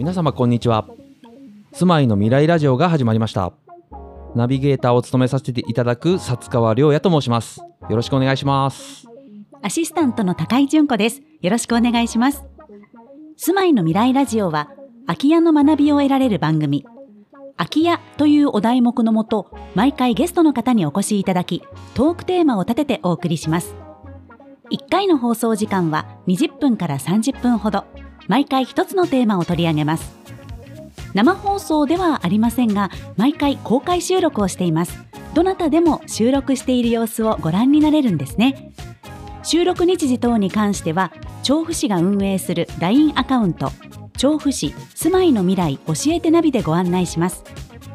皆様こんにちは住まいの未来ラジオが始まりましたナビゲーターを務めさせていただく薩川亮也と申しますよろしくお願いしますアシスタントの高井純子です。よろしくお願いします。住まいの未来ラジオは、空き家の学びを得られる番組。空き家というお題目のもと、毎回ゲストの方にお越しいただき、トークテーマを立ててお送りします。1回の放送時間は20分から30分ほど、毎回一つのテーマを取り上げます。生放送ではありませんが、毎回公開収録をしています。どなたでも収録している様子をご覧になれるんですね。収録日時等に関しては調布市が運営する LINE アカウント調布市住まいの未来教えてナビでご案内します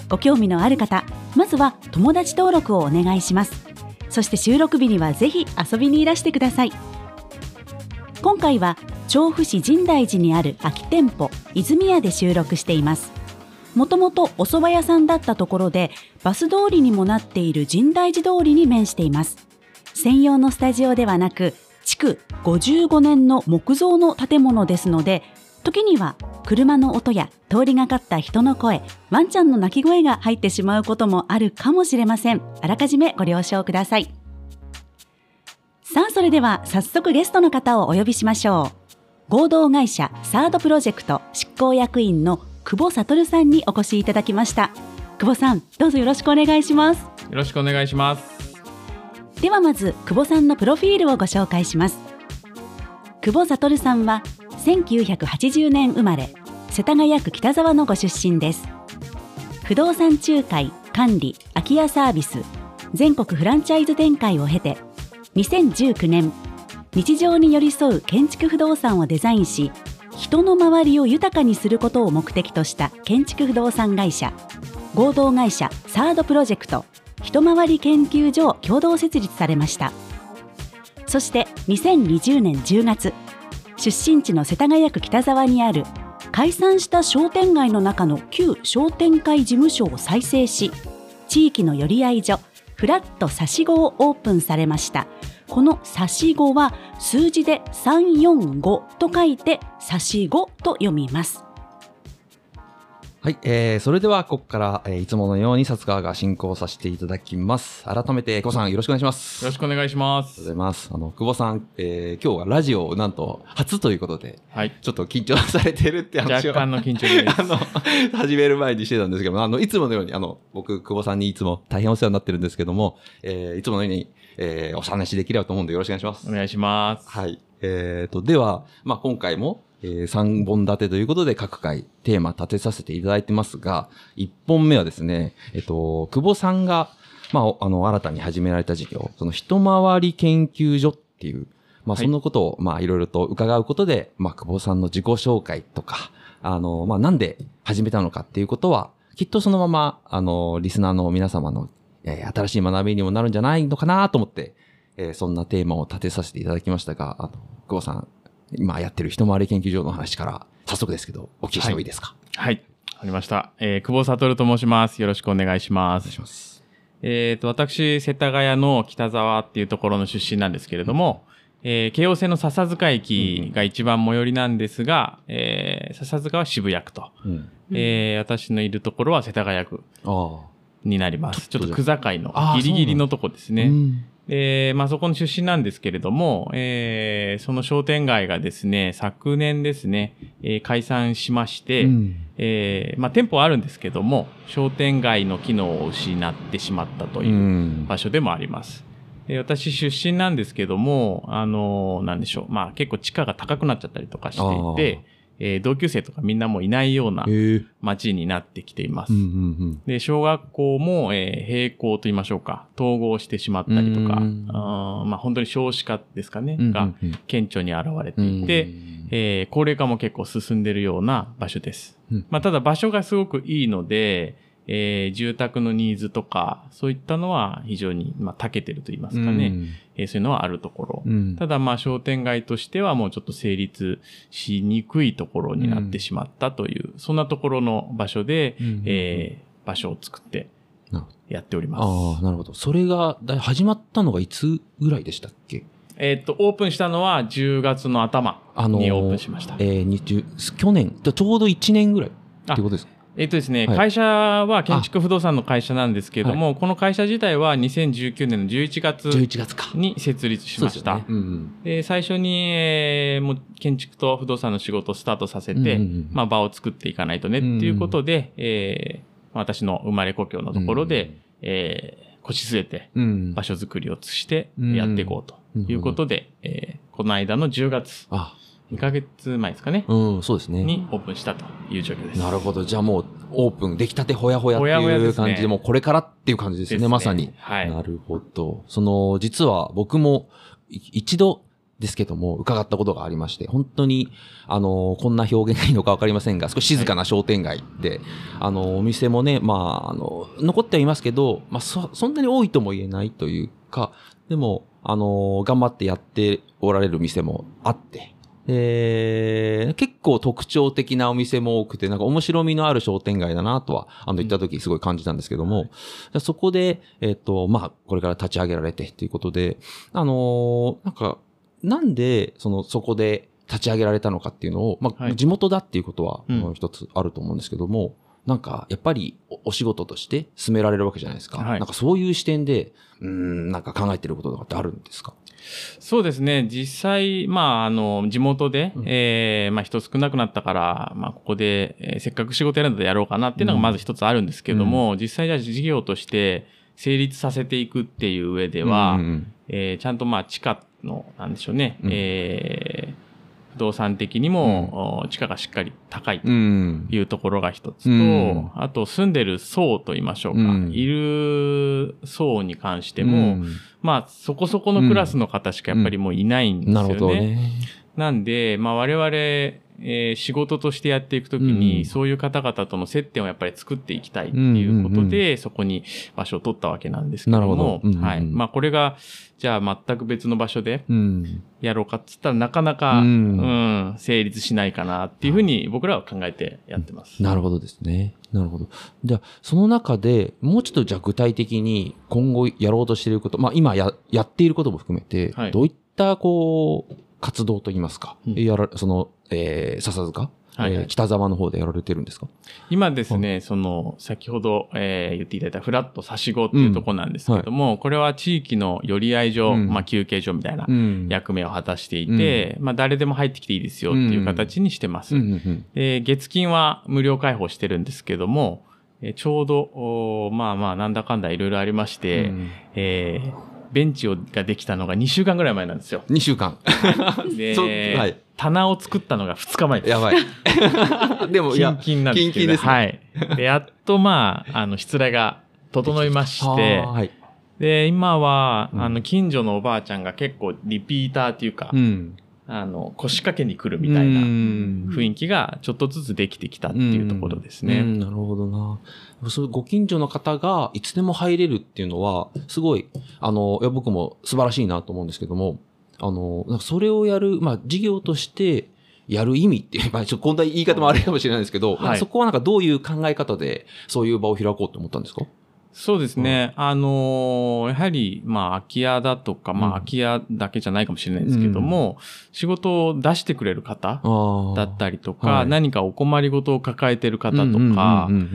ご興味のある方まずは友達登録をお願いしますそして収録日にはぜひ遊びにいらしてください今回は調布市深大寺にある空き店舗泉屋で収録しています。もともとお蕎麦屋さんだったところでバス通りにもなっている深大寺通りに面しています。専用のスタジオではなく築55年の木造の建物ですので時には車の音や通りがかった人の声ワンちゃんの鳴き声が入ってしまうこともあるかもしれません。あらかじめご了承ください。さあそれでは早速ゲストの方をお呼びしましょう。合同会社サードプロジェクト執行役員の久保悟さんにお越しいただきました。久保さんどうぞよろしくお願いします。よろしくお願いします。ではまず久保さんのプロフィールをご紹介します。久保悟さんは1980年生まれ世田谷区北沢のご出身です。不動産仲介管理空き家サービス全国フランチャイズ展開を経て2019年。日常に寄り添う建築不動産をデザインし人の周りを豊かにすることを目的とした建築不動産会社。合同会社サードプロジェクト。一回り研究所を共同設立されました。そして2020年10月出身地の世田谷区北沢にある解散した商店街の中の旧商店会事務所を再生し地域の寄り合い所フラット差し子をオープンされました。この差し子は数字で345と書いて差し子と読みます。はい、えー、それではここから、えー、いつものように薩川が進行させていただきます。改めて久保さんよろしくお願いします。よろしくお願いしまありがとうごす。ざいます。あの久保さん、えー、今日はラジオなんと初ということではい。ちょっと緊張されてるって話を若干の緊張です。あの、始める前にしてたんですけども、あの、いつものように、あの、僕、久保さんにいつも大変お世話になってるんですけども、えー、いつものように、えー、お話できればと思うんでよろしくお願いします。お願いします。はい。えーと、では、まあ、今回も、えー、3本立てということで各回テーマ立てさせていただいてますが、1本目はですね、えっと、久保さんが、まあ、あの、新たに始められた事業、その一回り研究所っていう、まあ、はいそのことを、まあ、いろいろと伺うことで、まあ、久保さんの自己紹介とか、あの、まあ、なんで始めたのかっていうことは、きっとそのまま、あの、リスナーの皆様の、えー新しい学びにもなるんじゃないのかなと思って、えーそんなテーマを立てさせていただきましたが、あの、久保さん、今やってる一回り研究所の話から、早速ですけど、お聞きしてもいいですか、はい。ありました。えー、久保悟と申します。よろしくお願いしまお願いしす。ます。えっ、と、私、世田谷の北沢っていうところの出身なんですけれども、えー京王線の笹塚駅が一番最寄りなんですが、えー笹塚は渋谷区と、うん。えー私のいるところは世田谷区ああ。になります。ちちょっと区境のギリギリのとこですね。うんえーまあそこの出身なんですけれども、えーその商店街がですね、昨年ですね、えー解散しまして、うんえーまあ店舗はあるんですけども、商店街の機能を失ってしまったとう。いうん場所でもあります。で私出身なんですけども、あのーなんでしょう、まあ結構地価が高くなっちゃったりとかしていて、えー同級生とかみんなもういないような。街になってきています。うんうんで、小学校も、えー並行と言いましょうか、統合してしまったりとか、うんあーまあ本当に少子化ですかね、うん。がうんうん顕著に現れていて、うんえー高齢化も結構進んでいるような場所です。うんまあただ場所がすごくいいので、えー住宅のニーズとか、そういったのは非常に、まあ、長けてると言いますかね、えーそういうのはあるところ。うん。ただまあ商店街としてはもうちょっと成立しにくいところになってしまったという、そんなところの場所で、うんえー場所を作ってやっております。ああ、なるほど。それが、だ始まったのがいつぐらいでしたっけ？えっ、と、オープンしたのは10月の頭あのーにオープンしました。えー、20去年、ちょうど1年ぐらいってことですか？えっとですね、はい会社は建築不動産の会社なんですけれども、この会社自体は2019年の11月 ?11 月か。に設立しました。でねうんで最初に、えーもう建築と不動産の仕事をスタートさせて、うんうんうんまあ、場を作っていかないとねっていうことで、えー私の生まれ故郷のところで、えー腰据えてうん。うん場所づくりをしてうんやっていこうということで、えーこの間の10月、あ、2ヶ月前ですかね、うん、そうですね。にオープンしたという状況です。なるほど。じゃあもう、オープン、出来たてほやほやってほやほやいうですね感じで、もうこれからっていう感じですね、ですねまさに。はいなるほど。その、実は僕も、い一度ですけども、伺ったことがありまして、本当に、あの、こんな表現がいいのかわかりませんが、少し静かな商店街で、あの、お店もね、まあ、あの、残ってはいますけど、まあ、そ、そんなに多いとも言えないというか、でも、あの、頑張ってやっておられる店もあって、で、結構特徴的なお店も多くて、なんか面白みのある商店街だなとは、あの、行った時すごい感じたんですけども、でそこで、えっ、と、まあ、これから立ち上げられてっていうことで、あのーなんか、なんで、その、そこで立ち上げられたのかっていうのを、まあ、はい。地元だっていうことは、一つあると思うんですけども、なんか、やっぱりおお仕事として進められるわけじゃないですか。はい。なんかそういう視点で、うーん、なんか考えてることとかってあるんですか？そうですね。実際、まあ、あの、地元で、うん。えーまあ、人少なくなったから、まあ、ここで、えーせっかく仕事やるんだやろうかなっていうのがまず一つあるんですけども、実際じゃあ事業として成立させていくっていう上では、うんうんえーちゃんとまあ、地価の、なんでしょうね、うん。えー不動産的にも、お地価がしっかり高いとうん。いうところが一つと、うんあと住んでる層と言いましょうか、うんいる層に関しても、うんまあ、そこそこのクラスの方しかやっぱりもういないんですよね。なるほどね。なんで、まあ我々、えー仕事としてやっていくときに、うんそういう方々との接点をやっぱり作っていきたいっていうことで、そこに場所を取ったわけなんですけども、なるほどうんうんうんはい。まあこれが、じゃあ全く別の場所でうん。やろうかっつったらなかなか、ううんん、成立しないかなっていうふうに僕らは考えてやってます。なるほどですね。なるほど。じゃあ、その中でもうちょっとじゃあ具体的に今後やろうとしていること、まあ今ややっていることも含めて、はいどういったこう、活動といいますか、うん。やらその、えー、笹塚、はいはい。えー北沢の方でやられてるんですか？今ですね、その、先ほど、えー言っていただいたフラット差し子っていうところなんですけども、これは地域の寄り合い所、うん。まあ休憩所みたいなうん。役目を果たしていて、まあ誰でも入ってきていいですよっていう形にしてます。月金は無料開放してるんですけども、えーちょうど、まあまあなんだかんだいろいろありまして、うん。えーベンチをができたのが2週間ぐらい前なんですよ。2週間。で、はい棚を作ったのが2日前です。やばい。でも、キンキンなんですけど、キンキンですねはい。で、やっとまあ、あの、失礼が整いまして、はい。で、今は、うんあの、近所のおばあちゃんが結構リピーターっていうか、うん。あの、腰掛けに来るみたいな雰雰囲気がちょっとずつできてきたっていうところですね。うんなるほどな。そういうご近所の方がいつでも入れるっていうのは、すごい、あの、いや僕も素晴らしいなと思うんですけども、あの、なんかそれをやる、まあ、事業として、やる意味っていう、まあ、ちょっとこんな言い方もあれかもしれないですけど、はいそこはなんかどういう考え方で、そういう場を開こうと思ったんですか？そうですね。あのーやはり、まあ、空き家だとか、まあ、うん空き家だけじゃないかもしれないですけども、仕事を出してくれる方。だったりとか、はい何かお困りごとを抱えてる方とか、うんうんうんう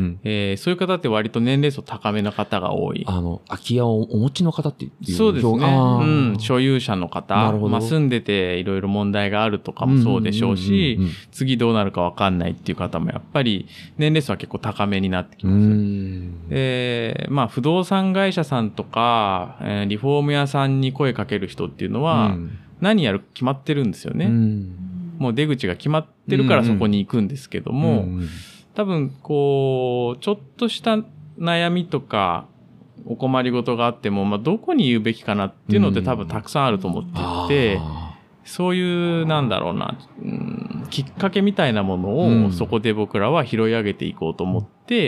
んえーそういう方って割と年齢層高めの方が多い。あの、空き家をお持ちの方っていうそうですね。うーん。所有者の方、まあ、住んでていろいろ問題があるとかもそうでしょうし、うんうん次どうなるかわかんないっていう方もやっぱり年齢層は結構高めになってきうんうます。ん。で、まあ、不動産会社さんとか、えーリフォーム屋さんに声かける人っていうのは、うん。何やる決まってるんですよね。うん。もう出口が決まってるからうん。うんそこに行くんですけども、ん。多分、こう、ちょっとした悩みとか、お困りごとがあっても、まあ、どこに言うべきかなっていうのって多分たくさんあると思っていて、あそういう、なんだろうな、うんきっかけみたいなものうん。をそこで僕らは拾い上げていこうと思っ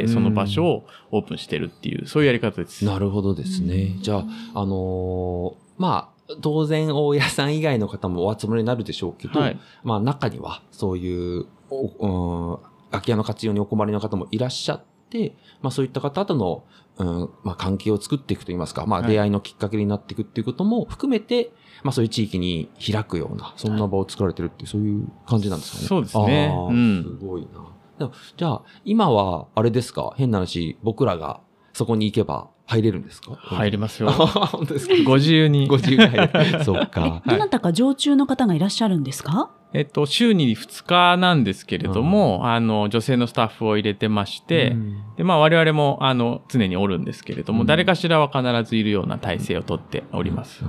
その場所をオープンしてるっていう、そういうやり方です。ーなるほどですね。じゃあ、あのーまあ、当然、大家さん以外の方もお集まりになるでしょうけど、はい。まあ、中には、そういう、おうん空き家の活用にお困りの方もいらっしゃって、まあそういった方との、うん、まあ関係を作っていくといいますか、まあはい出会いのきっかけになっていくっていうことも含めて、まあそういう地域に開くような、そんな場を作られてるっていう、そういう感じなんですかね。そうですねうんすごいな。でもじゃあ、今は、あれですか？変な話、僕らがそこに行けば入れるんですか？入りますよあ。本当ですか？ご自由にご。自由に入れる。そっか。どなたか常駐の方がいらっしゃるんですか？えっと、週に2日なんですけれども、あの、女性のスタッフを入れてまして、うんで、まあ我々も、あの、常におるんですけれども、うん誰かしらは必ずいるような体制をとっております。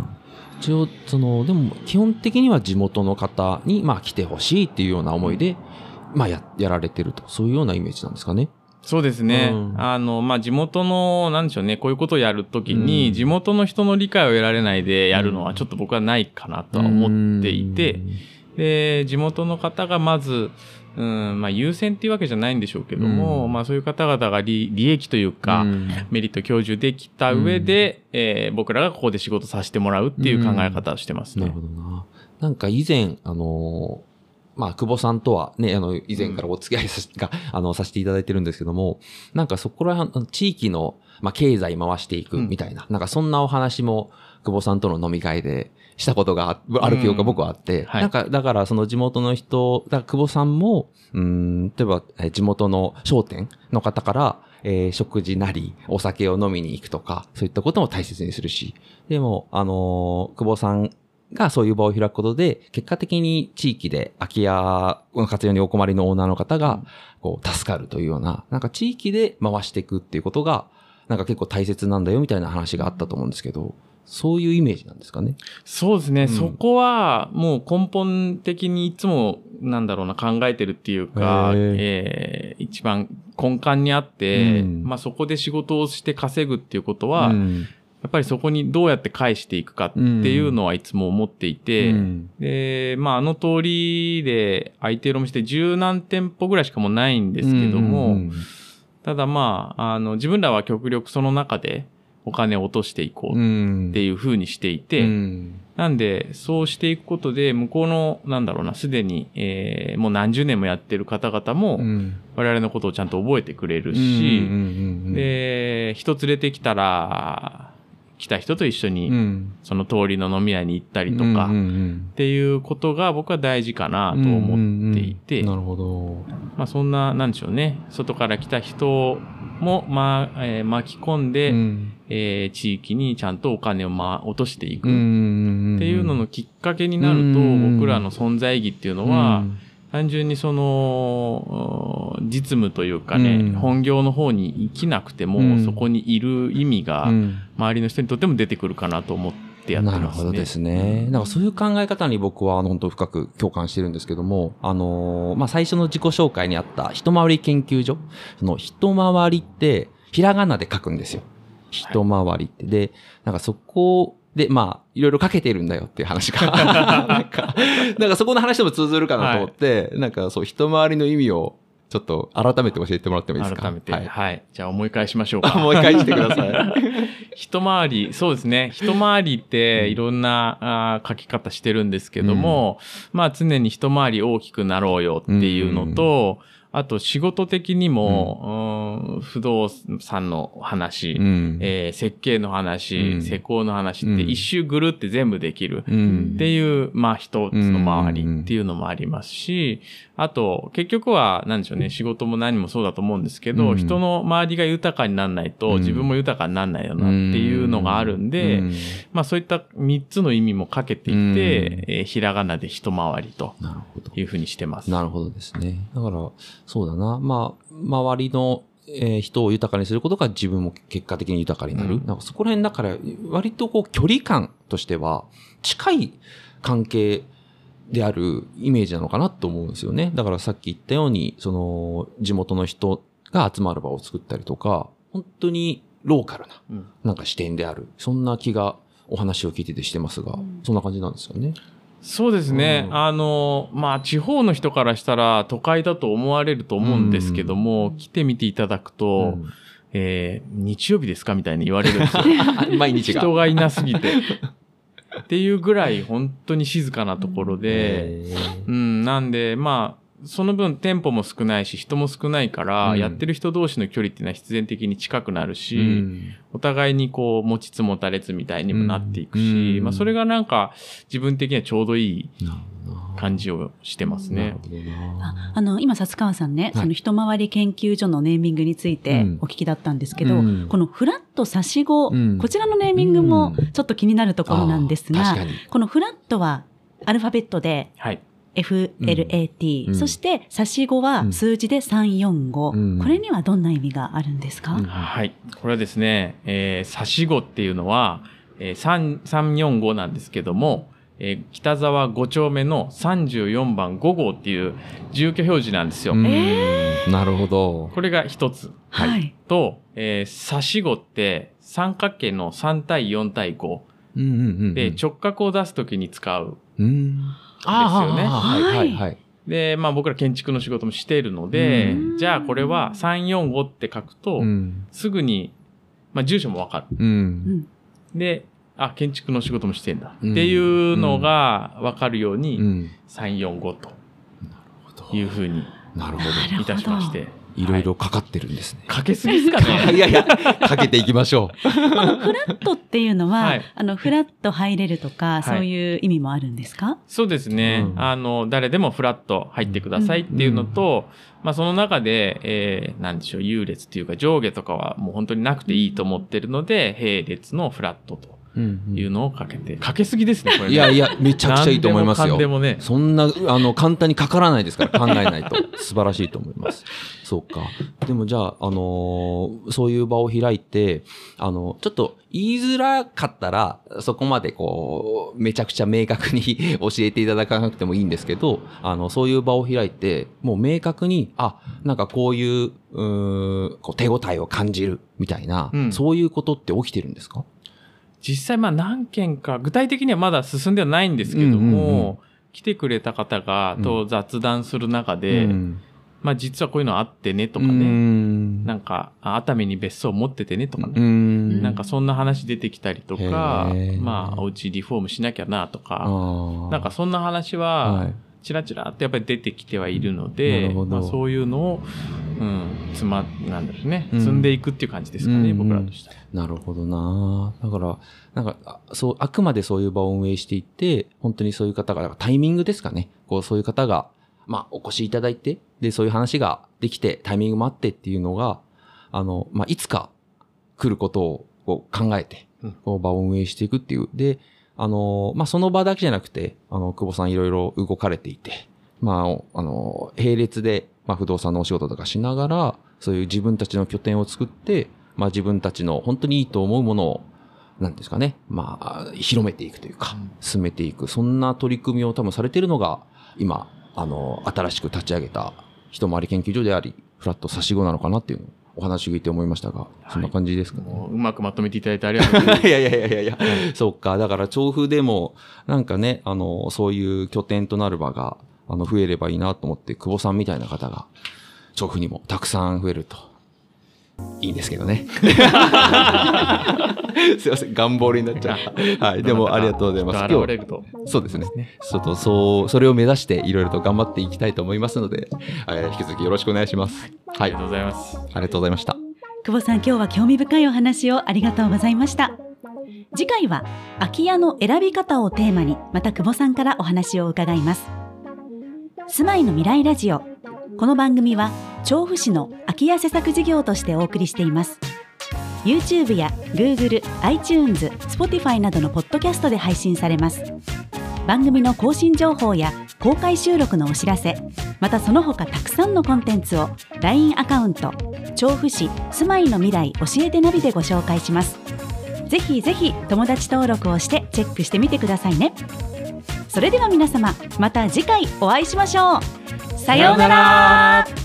一応、その、でも、基本的には地元の方に、まあ、来てほしいっていうような思いで、まあ、や、やられてると。そういうようなイメージなんですかね。そうですね。うんあの、まあ、地元の、なんでしょうね、こういうことをやるときに、うん地元の人の理解を得られないでやるのはちょっと僕はないかなとは思っていて、で、地元の方がまず、うん、まあ、優先っていうわけじゃないんでしょうけども、うんまあ、そういう方々が利利益というか、うんメリット享受できた上で、えー僕らがここで仕事させてもらうっていう考え方をしてますね。なるほどな。なんか以前、あのーまあ、久保さんとはね、あの、以前からお付き合いさし、が、あの、させていただいてるんですけども、なんかそこら辺、地域の、まあ、経済回していくみたいな、なんかそんなお話も、久保さんとの飲み会でしたことがあある記憶が僕はあって、はい。なんか、だからその地元の人、だ久保さんも、うん、例えば、えー地元の商店の方から、えー食事なり、お酒を飲みに行くとか、そういったことも大切にするし、でも、あのー久保さんがそういう場を開くことで、結果的に地域で空き家の活用にお困りのオーナーの方が、こう、助かるというような、なんか地域で回していくっていうことが、なんか結構大切なんだよみたいな話があったと思うんですけど、そういうイメージなんですかね？そうですね、ん。そこはもう根本的にいつもなんだろうな考えてるっていうか、えー一番根幹にあって、うん。まあそこで仕事をして稼ぐっていうことは、うんやっぱりそこにどうやって返していくかっていうのはいつも思っていて、うん。で、まああの通りで空いてるお店で十何店舗ぐらいしかもうないんですけども、うんただまあ、あの自分らは極力その中でお金を落としていこううんっていう風にしていて、うん。なんで、そうしていくことで、向こうの、なんだろうな、すでに、えーもう何十年もやってる方々も、うん。我々のことをちゃんと覚えてくれるうんし、で、人連れてきたら、来た人と一緒うに、ん。その通りの飲み屋に行ったりとか、うんうっんていうことが僕は大事かなとうん思っていて、うんうんなるほど。まあそんな、なんでしょうね、外から来た人も、まあ、えー巻き込んで、うん。えー地域にちゃんとお金を、まあ、落としていく。んっていうののきっかけになると、うん僕らの存在意義っていうのは、単純にその、うん実務というかね、うん本業の方に生きなくても、うんそこにいる意味が、うん周りの人にとっても出てくるかなと思ってやってますね。なるほどですね。なんかそういう考え方に僕はあの本当深く共感してるんですけども、あのーまあ、最初の自己紹介にあった一回り研究所。その一回りって、ひらがなで書くんですよ。一回りって。で、なんかそこで、まあ、いろいろかけてるんだよっていう話が。なんか、なんかそこの話でも通ずるかなと思って、なんかそう、一回りの意味をちょっと改めて教えてもらってもいいですか？改めて、は。はいい。じゃあ思い返しましょうあか。もう一回してください。一回り、そうですね。一回りっていろんな、あー書き方してるんですけども、まあ常に一回り大きくなろうよっていうのと、あと仕事的にも、うん。不動産の話、うん。えー設計の話、うん。施工の話うん。って一周ぐるって全部できる。うん。っていう、まあ一つの周りっていうのもありますし、あと、結局は、なんでしょうね、仕事も何もそうだと思うんですけど、うん人の周りが豊かにならないと、うん自分も豊かにならないよなっていうのがあるんで、うんまあそういった三つの意味もかけていて、うんえーひらがなで一回りと。いうふうにしてます。なるほどですね。だから、そうだな。まあ、周りの、えー人を豊かにすることが自分も結果的に豊かになる。うんなんかそこら辺だから、割とこう、距離感としては、近い関係であるイメージなのかなと思うんですよね。だからさっき言ったように、その、地元の人が集まる場を作ったりとか、本当にローカルな、うんなんか視点である。そんな気が、お話を聞いててしてますが、そんな感じなんですよね。そうですね。うんあの、まあ、地方の人からしたら都会だと思われると思うんですけども、来てみていただくと、うんえー日曜日ですかみたいに言われるんですよ。毎日が。人がいなすぎて。っていうぐらい本当に静かなところで、えー。うん、なんで、まあ、その分店舗も少ないし人も少ないから、うん。やってる人同士の距離っていうのは必然的に近くなるし、うん。お互いにこう持ちつ持たれつみたいにもなっていくし、うん。まあそれがなんか自分的にはちょうどいい感じをしてますね。ああの、今、薩川さんね、はい。その一回り研究所のネーミングについてうん。お聞きだったんですけど、うん。このフラット差し子、うん。こちらのネーミングもうん。ちょっと気になるところなんですが、このフラットはアルファベットではい。FLAT、うんそして差し子は数字で345、うんこれにはどんな意味があるんですか、うんはい。これはですね、えー、差し子っていうのは、えー、3 345なんですけども、えー北沢5丁目の34番5号っていう住居表示なんですよ。うんえなるほど。これが一つ。はい。と、えー、差し子って三角形の3対4対5うんうんうんうんで直角を出すときに使う。うん。あですよねあはいはいはい。で、まあ僕ら建築の仕事もしているのでう、じゃあこれは345って書くと、うん。すぐに、まあ住所もわかる。で、あ、建築の仕事もしてんだ。うんっていうのがわかるように、うん。345というふうになるほど。なるほどいたしまして。いろいろかかってるんですね。かけすぎですかね。いやいや、かけていきましょこ のフラットっていうのは、はい。あの、フラット入れるとか、い。そういう意味もあるんですか？そうですね。うん。あの、誰でもフラット入ってくださいっていうのと、まあその中で、えー、なんでしょう、優劣っていうか上下とかはもう本当になくていいと思ってるので、並列のフラットと。う。うんいうのをかけて、かけすぎですね、これ、ね。いやいや、めちゃくちゃいいと思いますよ何で。もね。そんな、あの、簡単にかからないですから、考えないと。素晴らしいと思います。そうか。でもじゃあ、あのーそういう場を開いて、あの、ちょっと言いづらかったら、そこまでこう、めちゃくちゃ明確に教えていただかなくてもいいんですけど、あの、そういう場を開いて、もう明確に、あ、なんかこういう、うこう手応えを感じるみたいな、うんそういうことって起きてるんですか？実際まあ何件か、具体的にはまだ進んではないんですけども、うんうんうん。来てくれた方がと雑談する中で、うん。まあ実はこういうのあってねとかうね、ん。なんかあ熱海に別荘持っててねとかね、うん。なんかそんな話出てきたりとかまあお家リフォームしなきゃなとあか、ー。なんかそんな話は、はいチラチラってやっぱり出てきてはいるのなで、まあそういうのを、うん、つま、なんだろうね、うん積んでいくっていう感じですかね、うん僕らとしては。なるほどなだから、なんか、あそう、あくまでそういう場を運営していって、本当にそういう方が、タイミングですかね。こう、そういう方が、まあ、お越しいただいて、で、そういう話ができて、タイミングもあってっていうのが、あの、まあ、いつか来ることをこう考えてうん、こう場を運営していくっていう。で、あの、まあ、その場だけじゃなくて、あの、久保さんいろいろ動かれていて、まあ、あの、並列で、まあ、不動産のお仕事とかしながら、そういう自分たちの拠点を作って、まあ、自分たちの本当にいいと思うものを、なんですかね、まあ、広めていくというか、進めていく、そんな取り組みを多分されているのが、今、あの、新しく立ち上げた一回り研究所であり、フラット差し子なのかなっていうのをお話を聞いて思いましたが、そんな感じですかね？もううまくまとめていただいてありがとうございます。いやいやいやいやいや、そうか。だから調布でも、なんかね、あの、そういう拠点となる場が、あの、増えればいいなと思って、久保さんみたいな方が、調布にもたくさん増えると、いいんですけどね。すいません、願望になっちゃった。はい、でもありがとうございます。今日、現れると。そうですね。ちょっとそう、それを目指していろいろと頑張っていきたいと思いますので、えー引き続きよろしくお願いします。はい、あありがとうございます。りがとうございました。久保さん、今日は興味深いお話をありがとうございました。次回は空き家の選び方をテーマに、また久保さんからお話を伺います。住まいの未来ラジオ。この番組は調布市の空き家施策事業としてお送りしています。YouTube や Google、iTunes、Spotify などのポッドキャストで配信されます。番組の更新情報や公開収録のお知らせ、またその他たくさんのコンテンツを LINE アカウント、調布市住まいの未来教えてナビでご紹介します。ぜひぜひ友達登録をしてチェックしてみてくださいね。それでは皆様、また次回お会いしましょう。さようなら